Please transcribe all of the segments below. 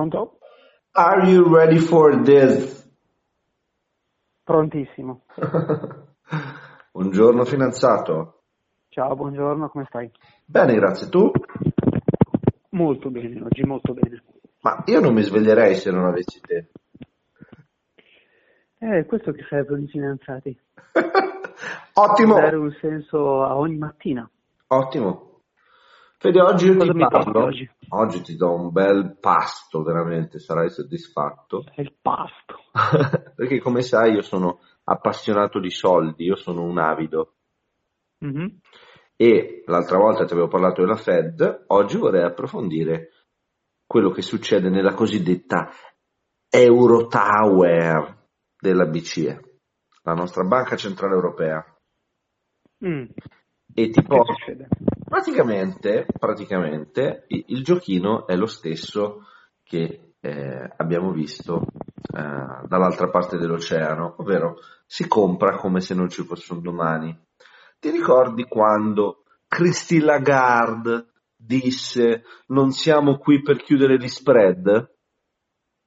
Pronto? Are you ready for this? Prontissimo. Buongiorno fidanzato. Ciao, buongiorno, come stai? Bene, grazie. Tu? Molto bene, oggi molto bene. Ma io non mi sveglierei se non avessi te. Eh, questo che servono i fidanzati. Ottimo, Dare un senso a ogni mattina. ottimo. Fede, oggi io ti parlo. oggi? Oggi ti do un bel pasto, veramente, sarai soddisfatto. È il pasto. Perché come sai io sono appassionato di soldi, io sono un avido. Mhm. E l'altra volta ti avevo parlato della Fed, oggi vorrei approfondire quello che succede nella cosiddetta Eurotower della BCE, la nostra banca centrale europea. Mm. E ti porto? Praticamente, praticamente il giochino è lo stesso che eh, abbiamo visto eh, dall'altra parte dell'oceano, ovvero si compra come se non ci fosse un domani. Ti ricordi quando Christine Lagarde disse non siamo qui per chiudere gli spread?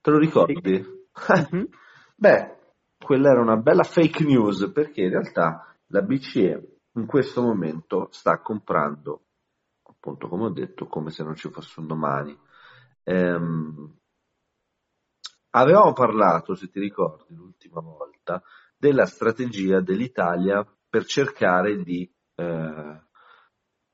Te lo ricordi? Mhm. Beh, quella era una bella fake news perché in realtà la BCE in questo momento sta comprando, appunto come ho detto, come se non ci fosse un domani. Ehm, avevamo parlato, se ti ricordi, l'ultima volta, della strategia dell'Italia per cercare di eh,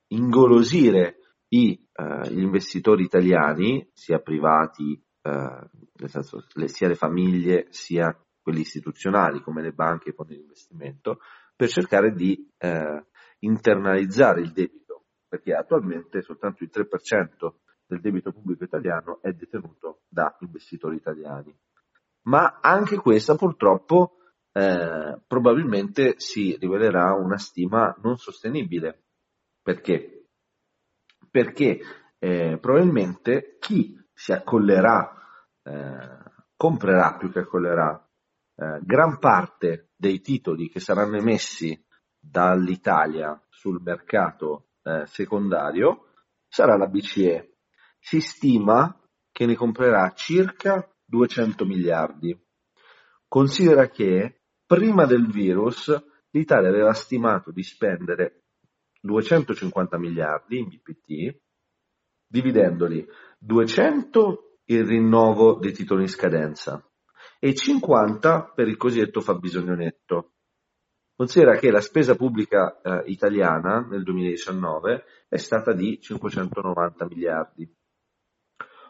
ingolosire i, eh, gli investitori italiani, sia privati, eh, nel senso le- sia le famiglie, sia quelli istituzionali come le banche e i fondi di investimento, per cercare di eh, internalizzare il debito, perché attualmente soltanto il 3% del debito pubblico italiano è detenuto da investitori italiani. Ma anche questa purtroppo eh, probabilmente si rivelerà una stima non sostenibile. Perché? Perché eh, probabilmente chi si accollerà, eh, comprerà più che accollerà eh, gran parte dei titoli che saranno emessi dall'Italia sul mercato eh, secondario sarà la BCE. Si stima che ne comprerà circa 200 miliardi. Considera che prima del virus l'Italia aveva stimato di spendere 250 miliardi in BPT, dividendoli 200 il rinnovo dei titoli in scadenza e 50 per il cosiddetto fabbisogno netto. Considera che la spesa pubblica eh, italiana nel 2019 è stata di 590 miliardi.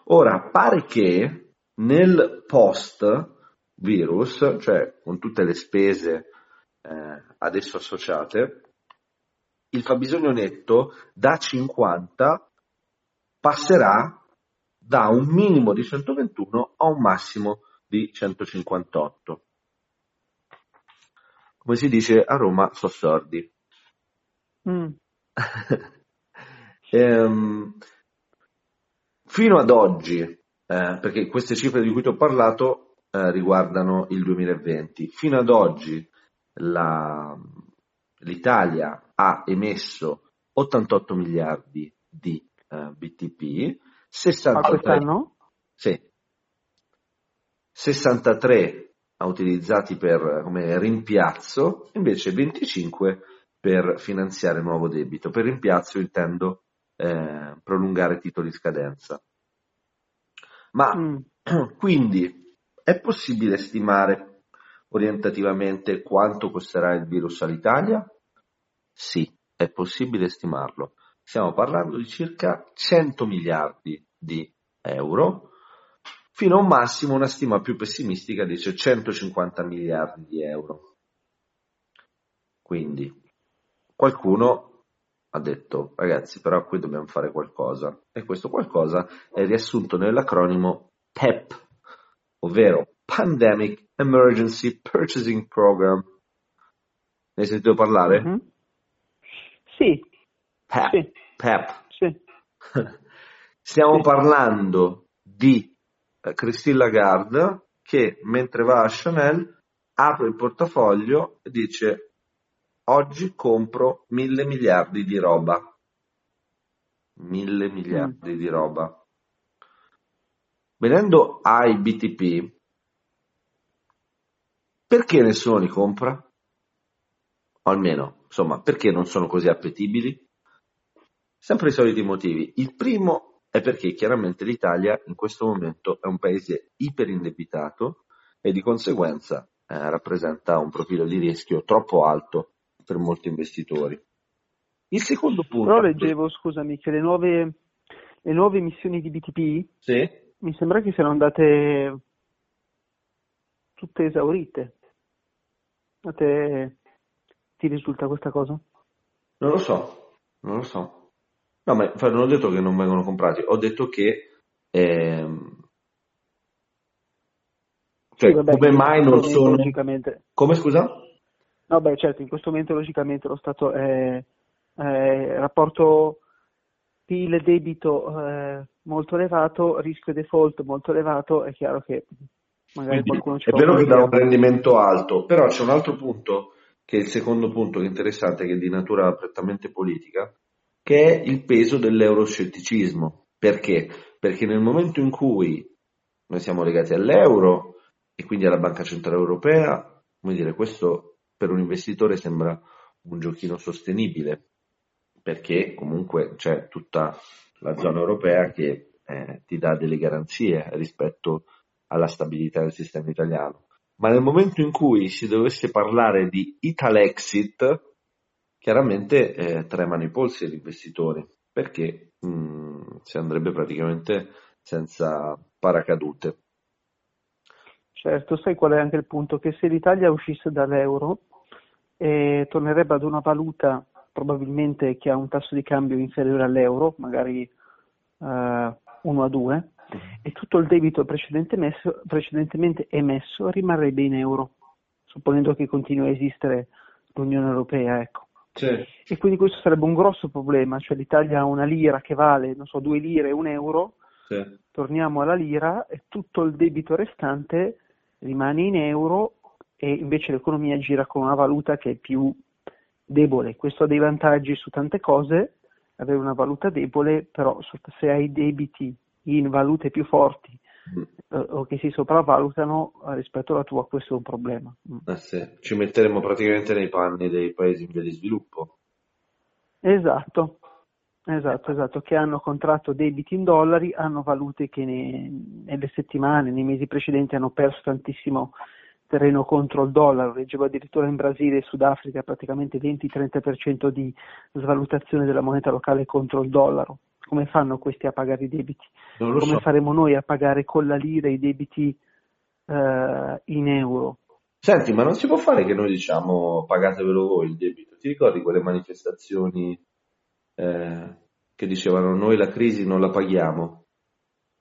Ora, pare che nel post virus, cioè con tutte le spese eh, adesso associate, il fabbisogno netto da 50 passerà da un minimo di 121 a un massimo di 158. Come si dice a Roma, so sordi. Mm. Ehm, fino ad oggi, eh, perché queste cifre di cui ti ho parlato eh, riguardano il 2020, fino ad oggi la- l'Italia ha emesso 88 miliardi di eh, BTP, Ma 63, quest'anno? sì, 63 ha utilizzati per come rimpiazzo, invece 25 per finanziare nuovo debito. Per rimpiazzo intendo eh, prolungare titoli scadenza. Ma Mm. quindi è possibile stimare orientativamente quanto costerà il virus all'Italia? Sì, è possibile stimarlo. Stiamo parlando di circa 100 miliardi di euro, fino a un massimo, una stima più pessimistica dice 150 miliardi di euro. Quindi qualcuno ha detto, ragazzi, però qui dobbiamo fare qualcosa. E questo qualcosa è riassunto nell'acronimo PEP, ovvero Pandemic Emergency Purchasing Program. Ne hai sentito parlare? Mhm. Sì, PEP. sì, PEP. sì. Stiamo Sì. parlando di Christine Lagarde che mentre va a Chanel apre il portafoglio e dice oggi compro mille miliardi di roba. Mille miliardi di roba. venendo ai BTP, perché nessuno li compra? O almeno, insomma, perché non sono così appetibili? Sempre i soliti motivi. Il primo è perché chiaramente l'Italia in questo momento è un paese iperindebitato e di conseguenza eh, rappresenta un profilo di rischio troppo alto per molti investitori. Il secondo punto. Però leggevo, scusami, che le nuove, le nuove emissioni di BTP sì? mi sembra che siano andate tutte esaurite. A te ti risulta questa cosa? Non lo so, non lo so. No, ma non ho detto che non vengono comprati, ho detto che ehm, cioè, sì, vabbè, come mai non sono... Logicamente... Come scusa? No, beh, certo, in questo momento logicamente lo Stato è, è rapporto PIL-debito eh, molto elevato, rischio default molto elevato, è chiaro che magari Quindi, qualcuno ci È vero che dà un rendimento alto, però c'è un altro punto, che è il secondo punto che è interessante, che è di natura prettamente politica, che è il peso dell'euroscetticismo. Perché? Perché nel momento in cui noi siamo legati all'euro e quindi alla Banca Centrale Europea, come dire, questo per un investitore sembra un giochino sostenibile, perché comunque c'è tutta la zona europea che eh, ti dà delle garanzie rispetto alla stabilità del sistema italiano. Ma nel momento in cui si dovesse parlare di Italexit, chiaramente eh, tremano i polsi agli investitori, perché mh, mm, si andrebbe praticamente senza paracadute. Certo, sai qual è anche il punto? Che se l'Italia uscisse dall'euro eh, tornerebbe ad una valuta probabilmente che ha un tasso di cambio inferiore all'euro, magari eh, 1 a 2, e tutto il debito precedentemente emesso rimarrebbe in euro, supponendo che continui a esistere l'Unione Europea. Ecco. Sì. E quindi questo sarebbe un grosso problema, cioè l'Italia ha una lira che vale, non so, 2 lire e un euro, sì. torniamo alla lira e tutto il debito restante rimane in euro e invece l'economia gira con una valuta che è più debole. Questo ha dei vantaggi su tante cose, avere una valuta debole, però se hai debiti in valute più forti o che si sopravvalutano eh, rispetto alla tua, questo è un problema. Mm. Eh sì. Ci metteremo praticamente nei panni dei paesi in via di sviluppo. Esatto, esatto, esatto, che hanno contratto debiti in dollari, hanno valute che ne, nelle settimane, nei mesi precedenti hanno perso tantissimo terreno contro il dollaro, leggevo addirittura in Brasile e Sudafrica praticamente 20-30% di svalutazione della moneta locale contro il dollaro. Come fanno questi a pagare i debiti? Come so. faremo noi a pagare con la lira i debiti uh, in euro? Senti, ma non si può fare che noi diciamo pagatevelo voi il debito? Ti ricordi quelle manifestazioni eh, che dicevano noi la crisi non la paghiamo?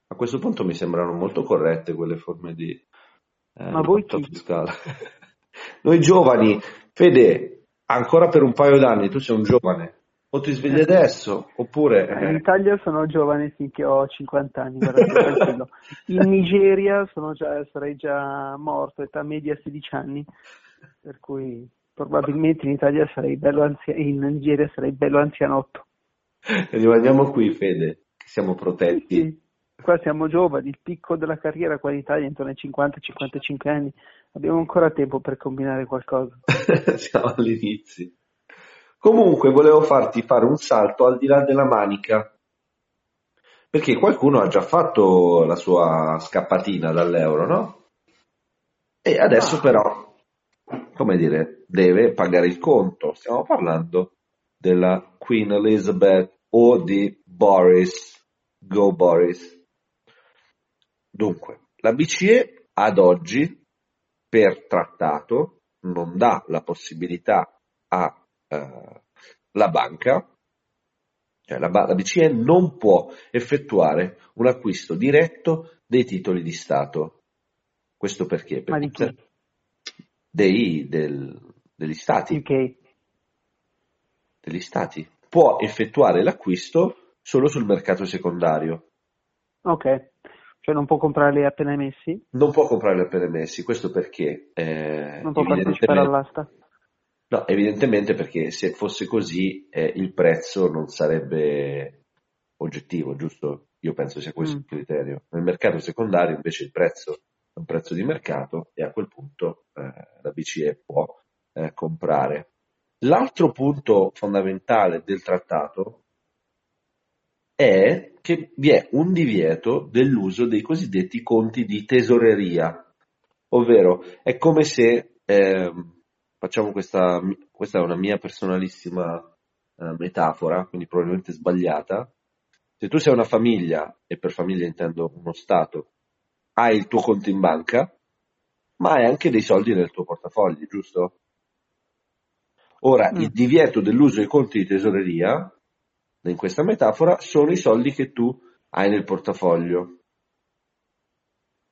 A questo punto mi sembrano molto corrette quelle forme di, eh, Ma voi chi? Noi giovani, Fede, ancora per un paio d'anni, tu sei un giovane, o ti svegli adesso, oppure... Eh, in Italia sono giovane finché ho 50 anni, In Nigeria già, sarei già morto, età media 16 anni, per cui probabilmente in Italia sarei bello anziano, in Nigeria sarei bello anzianotto. Rimaniamo qui, Fede, che siamo protetti. Sì qua siamo giovani, il picco della carriera qua in Italia è intorno ai 50-55 anni, abbiamo ancora tempo per combinare qualcosa. siamo all'inizio. Comunque volevo farti fare un salto al di là della manica, perché qualcuno ha già fatto la sua scappatina dall'euro, no? E adesso ah. però, come dire, deve pagare il conto. Stiamo parlando della Queen Elizabeth o di Boris. Go Boris. Dunque, la BCE ad oggi, per trattato, non dà la possibilità alla eh, banca, cioè la, la, BCE non può effettuare un acquisto diretto dei titoli di Stato. Questo perché? Ma di chi? Dei, del, degli Stati. Okay. Degli Stati. Può effettuare l'acquisto solo sul mercato secondario. Ok. Cioè non può comprarli appena emessi? Non può comprarli appena emessi, questo perché... Eh, non può partecipare all'asta? No, evidentemente perché se fosse così eh, il prezzo non sarebbe oggettivo, giusto? Io penso sia questo mm. il criterio. Nel mercato secondario invece il prezzo è un prezzo di mercato e a quel punto eh, la BCE può eh, comprare. L'altro punto fondamentale del trattato è che vi è un divieto dell'uso dei cosiddetti conti di tesoreria, ovvero è come se, eh, facciamo questa, questa è una mia personalissima eh, metafora, quindi probabilmente sbagliata, se tu sei una famiglia, e per famiglia intendo uno Stato, hai il tuo conto in banca, ma hai anche dei soldi nel tuo portafoglio, giusto? Ora, mm. il divieto dell'uso dei conti di tesoreria, in questa metafora, sono i soldi che tu hai nel portafoglio.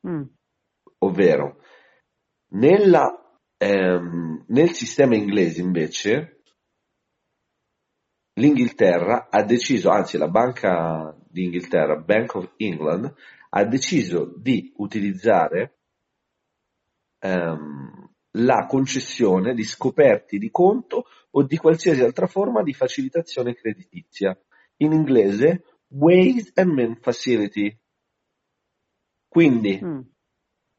Mm. Ovvero, nella, ehm, nel sistema inglese invece, l'Inghilterra ha deciso, anzi la banca d'Inghilterra, Bank of England, ha deciso di utilizzare ehm, la concessione di scoperti di conto o di qualsiasi altra forma di facilitazione creditizia. In inglese, Ways and Means Facility. Quindi mm.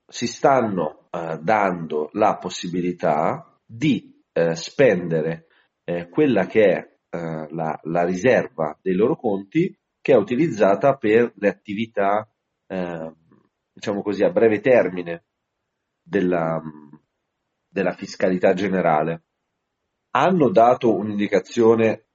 si stanno uh, dando la possibilità di uh, spendere uh, quella che è la, la, riserva dei loro conti che è utilizzata per le attività, diciamo così, a breve termine della, della fiscalità generale. Hanno dato un'indicazione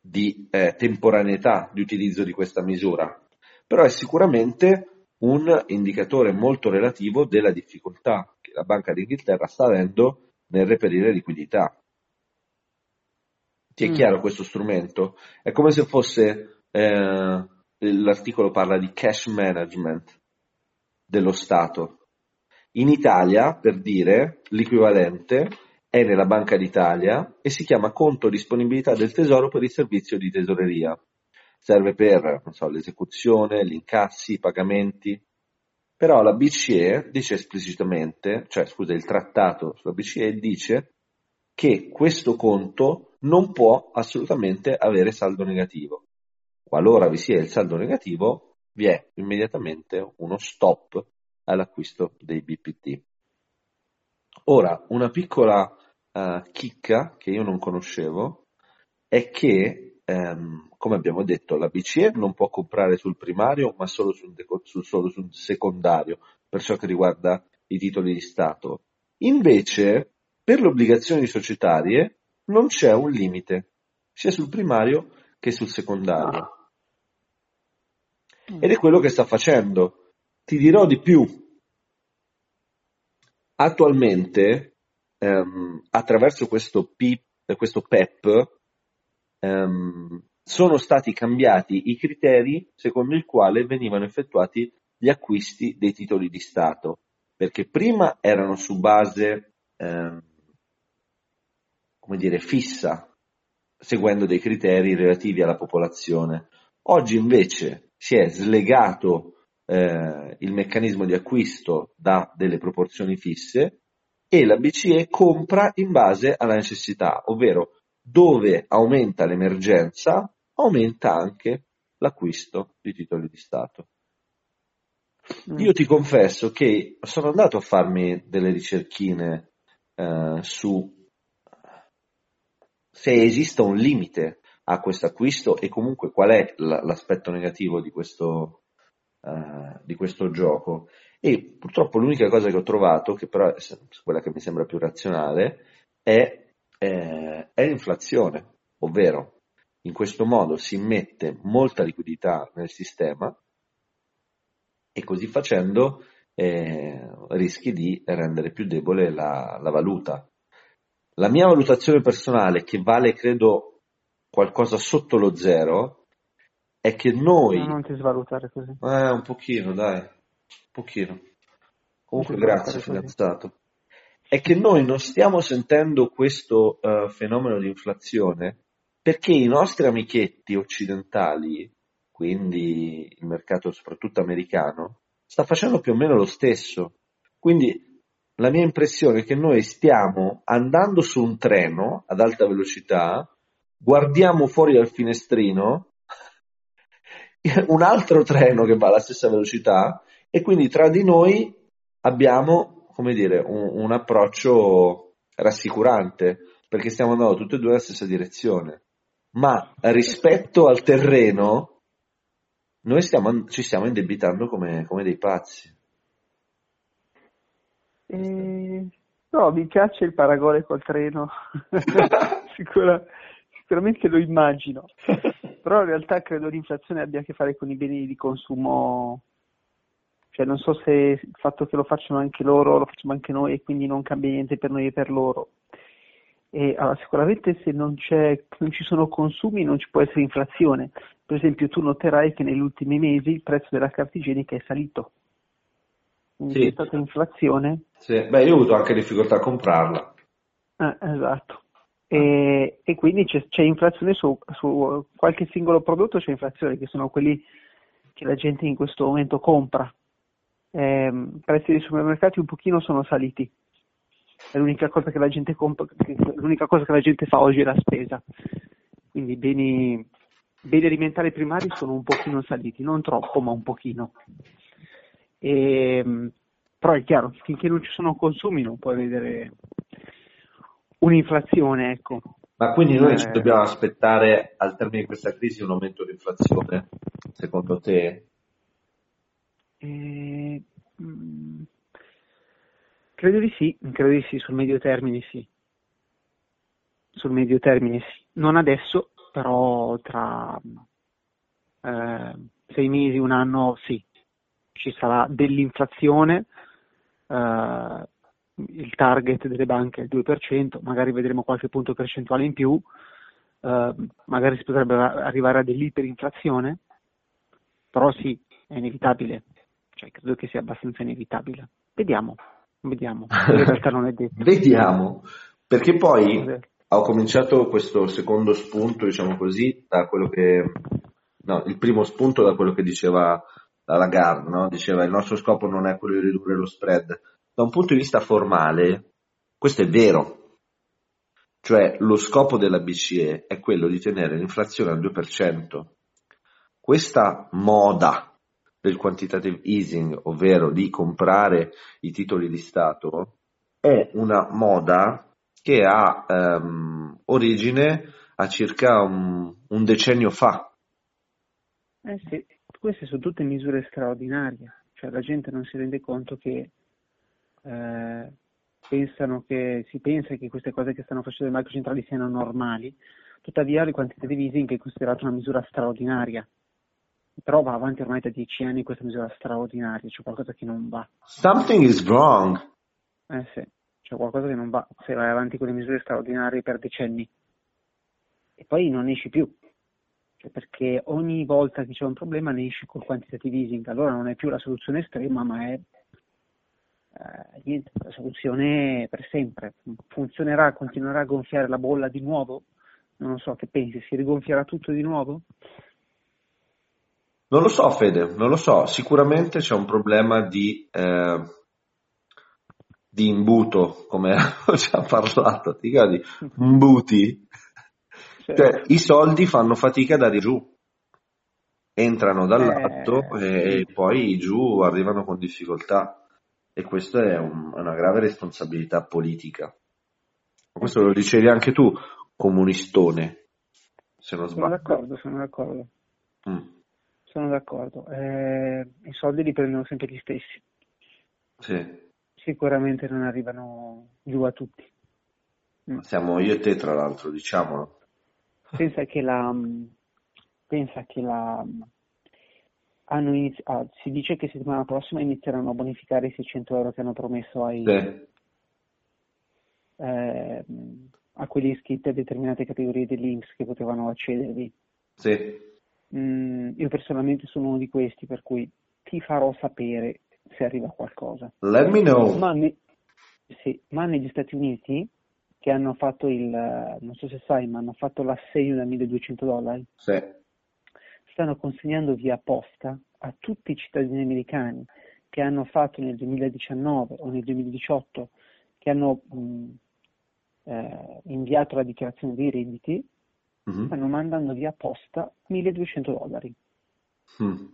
di eh, temporaneità di utilizzo di questa misura, però è sicuramente un indicatore molto relativo della difficoltà che la Banca d'Inghilterra sta avendo nel reperire liquidità. Ti è mm. chiaro questo strumento? È come se fosse, eh, l'articolo parla di cash management dello Stato, in Italia, per dire, l'equivalente è nella Banca d'Italia e si chiama conto disponibilità del tesoro per il servizio di tesoreria. Serve per so, l'esecuzione, gli incassi, i pagamenti. Però la BCE dice esplicitamente, cioè scusa, il trattato sulla BCE dice che questo conto non può assolutamente avere saldo negativo. Qualora vi sia il saldo negativo, vi è immediatamente uno stop all'acquisto dei BPT. Ora, una piccola uh, chicca che io non conoscevo è che, um, come abbiamo detto, la BCE non può comprare sul primario, ma solo sul, sul, solo sul secondario, per ciò che riguarda i titoli di Stato. Invece, per le obbligazioni societarie non c'è un limite, sia sul primario che sul secondario. Ah. Ed è quello che sta facendo. Ti dirò di più. Attualmente, ehm, attraverso questo, P, questo PEP, ehm, sono stati cambiati i criteri secondo il quale venivano effettuati gli acquisti dei titoli di Stato, perché prima erano su base, ehm, come dire, fissa, seguendo dei criteri relativi alla popolazione. Oggi invece si è slegato eh, il meccanismo di acquisto da delle proporzioni fisse e la BCE compra in base alla necessità, ovvero dove aumenta l'emergenza, aumenta anche l'acquisto di titoli di Stato. Mm. Io ti confesso che sono andato a farmi delle ricerchine eh, su se esista un limite a questo acquisto e comunque qual è l'aspetto negativo di questo, uh, di questo gioco. E purtroppo l'unica cosa che ho trovato, che però è quella che mi sembra più razionale, è, eh, è l'inflazione, ovvero in questo modo si immette molta liquidità nel sistema e così facendo eh, rischi di rendere più debole la, la, valuta. La mia valutazione personale, che vale credo qualcosa sotto lo zero, è che noi... No, non ti svalutare così. Eh, un pochino, dai, un pochino. Comunque grazie, fidanzato. È che noi non stiamo sentendo questo uh, fenomeno di inflazione perché i nostri amichetti occidentali, quindi il mercato soprattutto americano, sta facendo più o meno lo stesso. Quindi la mia impressione è che noi stiamo andando su un treno ad alta velocità, guardiamo fuori dal finestrino un altro treno che va alla stessa velocità e quindi tra di noi abbiamo, come dire, un, un approccio rassicurante perché stiamo andando tutti e due nella stessa direzione. Ma rispetto al terreno, noi stiamo, ci stiamo indebitando come, come dei pazzi. Eh, no, mi piace il paragone col treno. Sicura, sicuramente lo immagino. Però in realtà credo l'inflazione abbia a che fare con i beni di consumo. Cioè, non so se il fatto che lo facciano anche loro, lo facciamo anche noi e quindi non cambia niente per noi e per loro. E, allora, sicuramente se non, non, ci sono consumi non ci può essere inflazione. Per esempio tu noterai che negli ultimi mesi il prezzo della carta igienica è salito. Quindi sì. c'è stata inflazione. Sì. Beh, io ho avuto anche difficoltà a comprarla. Eh, esatto. E, e, quindi c'è, c'è inflazione su, su, qualche singolo prodotto, c'è inflazione, che sono quelli che la gente in questo momento compra. Eh, I prezzi dei supermercati un pochino sono saliti, è l'unica cosa che la gente compra, l'unica cosa che la gente fa oggi è la spesa. Quindi i beni, beni alimentari primari sono un pochino saliti, non troppo, ma un pochino. E, però è chiaro, finché non ci sono consumi non puoi vedere un'inflazione, ecco. Ma quindi noi eh, ci dobbiamo aspettare al termine di questa crisi un aumento di inflazione, secondo te? Mm, Credo di sì, credo di sì, sul medio termine sì. Sul medio termine sì. Non adesso, però tra eh, sei mesi, un anno sì. Ci sarà dell'inflazione, eh, il target delle banche è il 2%, magari vedremo qualche punto percentuale in più, eh, magari si potrebbe arrivare a dell'iperinflazione, però sì, è inevitabile, cioè credo che sia abbastanza inevitabile. Vediamo. Vediamo, in realtà non è detto. Vediamo, perché poi ho cominciato questo secondo spunto, diciamo così, da quello che... No, il primo spunto da quello che diceva la Lagarde, no? diceva il nostro scopo non è quello di ridurre lo spread. Da un punto di vista formale, questo è vero, cioè lo scopo della BCE è quello di tenere l'inflazione al 2%. Questa moda del quantitative easing, ovvero di comprare i titoli di Stato, è una moda che ha ehm, origine a circa un, un, decennio fa. Eh sì, queste sono tutte misure straordinarie, cioè la gente non si rende conto che eh, pensano che si pensa che queste cose che stanno facendo le banche centrali siano normali, tuttavia il quantitative easing è considerato una misura straordinaria però va avanti ormai da dieci anni questa misura straordinaria, c'è qualcosa che non va. Something is wrong. Eh sì, c'è qualcosa che non va se vai avanti con le misure straordinarie per decenni. E poi non esci più, cioè perché ogni volta che c'è un problema ne esci col quantitative easing, allora non è più la soluzione estrema, ma è eh, niente, la soluzione per sempre. Funzionerà, continuerà a gonfiare la bolla di nuovo? Non lo so, che pensi? Si rigonfierà tutto di nuovo? Non lo so, Fede, non lo so. Sicuramente c'è un problema di, eh, di imbuto, come ho già parlato, ti ricordi? Imbuti. Cioè, cioè, I soldi fanno fatica ad arrivare giù, entrano dall'alto eh, e, poi giù arrivano con difficoltà. E questa è un, una grave responsabilità politica. Questo lo dicevi anche tu, comunistone, se non sbaglio. Sono d'accordo, sono d'accordo. Mm. Sono d'accordo. Eh, I soldi li prendono sempre gli stessi. Sì. Sicuramente non arrivano giù a tutti. Mm. Siamo io e te, tra l'altro, diciamolo. Pensa che la. Pensa che la. Hanno inizi- ah, si dice che settimana prossima inizieranno a bonificare i 600 euro che hanno promesso ai, sì. eh, a quelli iscritti a determinate categorie dell'Inps che potevano accedervi. Sì. Mm, io personalmente sono uno di questi, per cui ti farò sapere se arriva qualcosa. Let me know. Ma, ne, sì, ma negli Stati Uniti, che hanno fatto il, non so se sai, ma hanno fatto l'assegno da 1200 dollari, sì. stanno consegnando via posta a tutti i cittadini americani che hanno fatto nel 2019 o nel 2018, che hanno mh, mm, eh, inviato la dichiarazione dei redditi, uh-huh. stanno mandando via posta 1200 dollari. Hmm.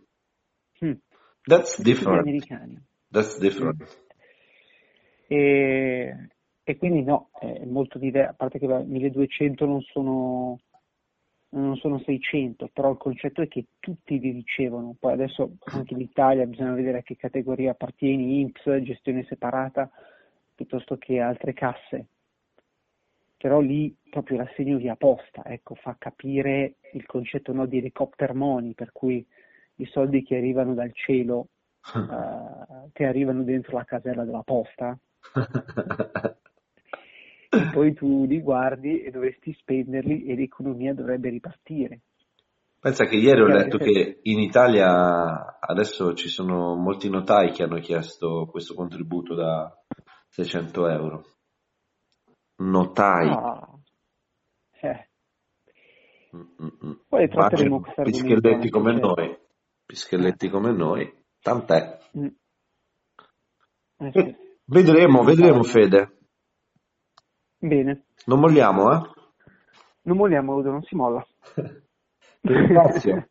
Hmm. That's different. americani. That's different. E, e, quindi no, è molto diverso, a parte che 1200 non sono, non sono 600, però il concetto è che tutti li ricevono. Poi adesso anche in Italia bisogna vedere a che categoria appartieni, INPS, gestione separata, piuttosto che altre casse. Però lì proprio l'assegno via posta, ecco, fa capire il concetto no, di helicopter money, per cui i soldi che arrivano dal cielo, uh, che arrivano dentro la casella della posta, e poi tu li guardi e dovresti spenderli e l'economia dovrebbe ripartire. Pensa che ieri ho letto che in Italia adesso ci sono molti notai che hanno chiesto questo contributo da 600 euro. Notai. Ah. Eh. Poi tratteremo questo Pischelletti come noi. Pischelletti come noi. Tant'è. Mm. Eh, sì. Vedremo, vedremo Fede. Bene. Non molliamo, eh? Non molliamo, Udo, non si molla. Ti ringrazio.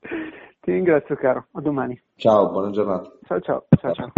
Ti ringrazio, caro. A domani. Ciao, buona giornata. Ciao, ciao. ciao, ciao.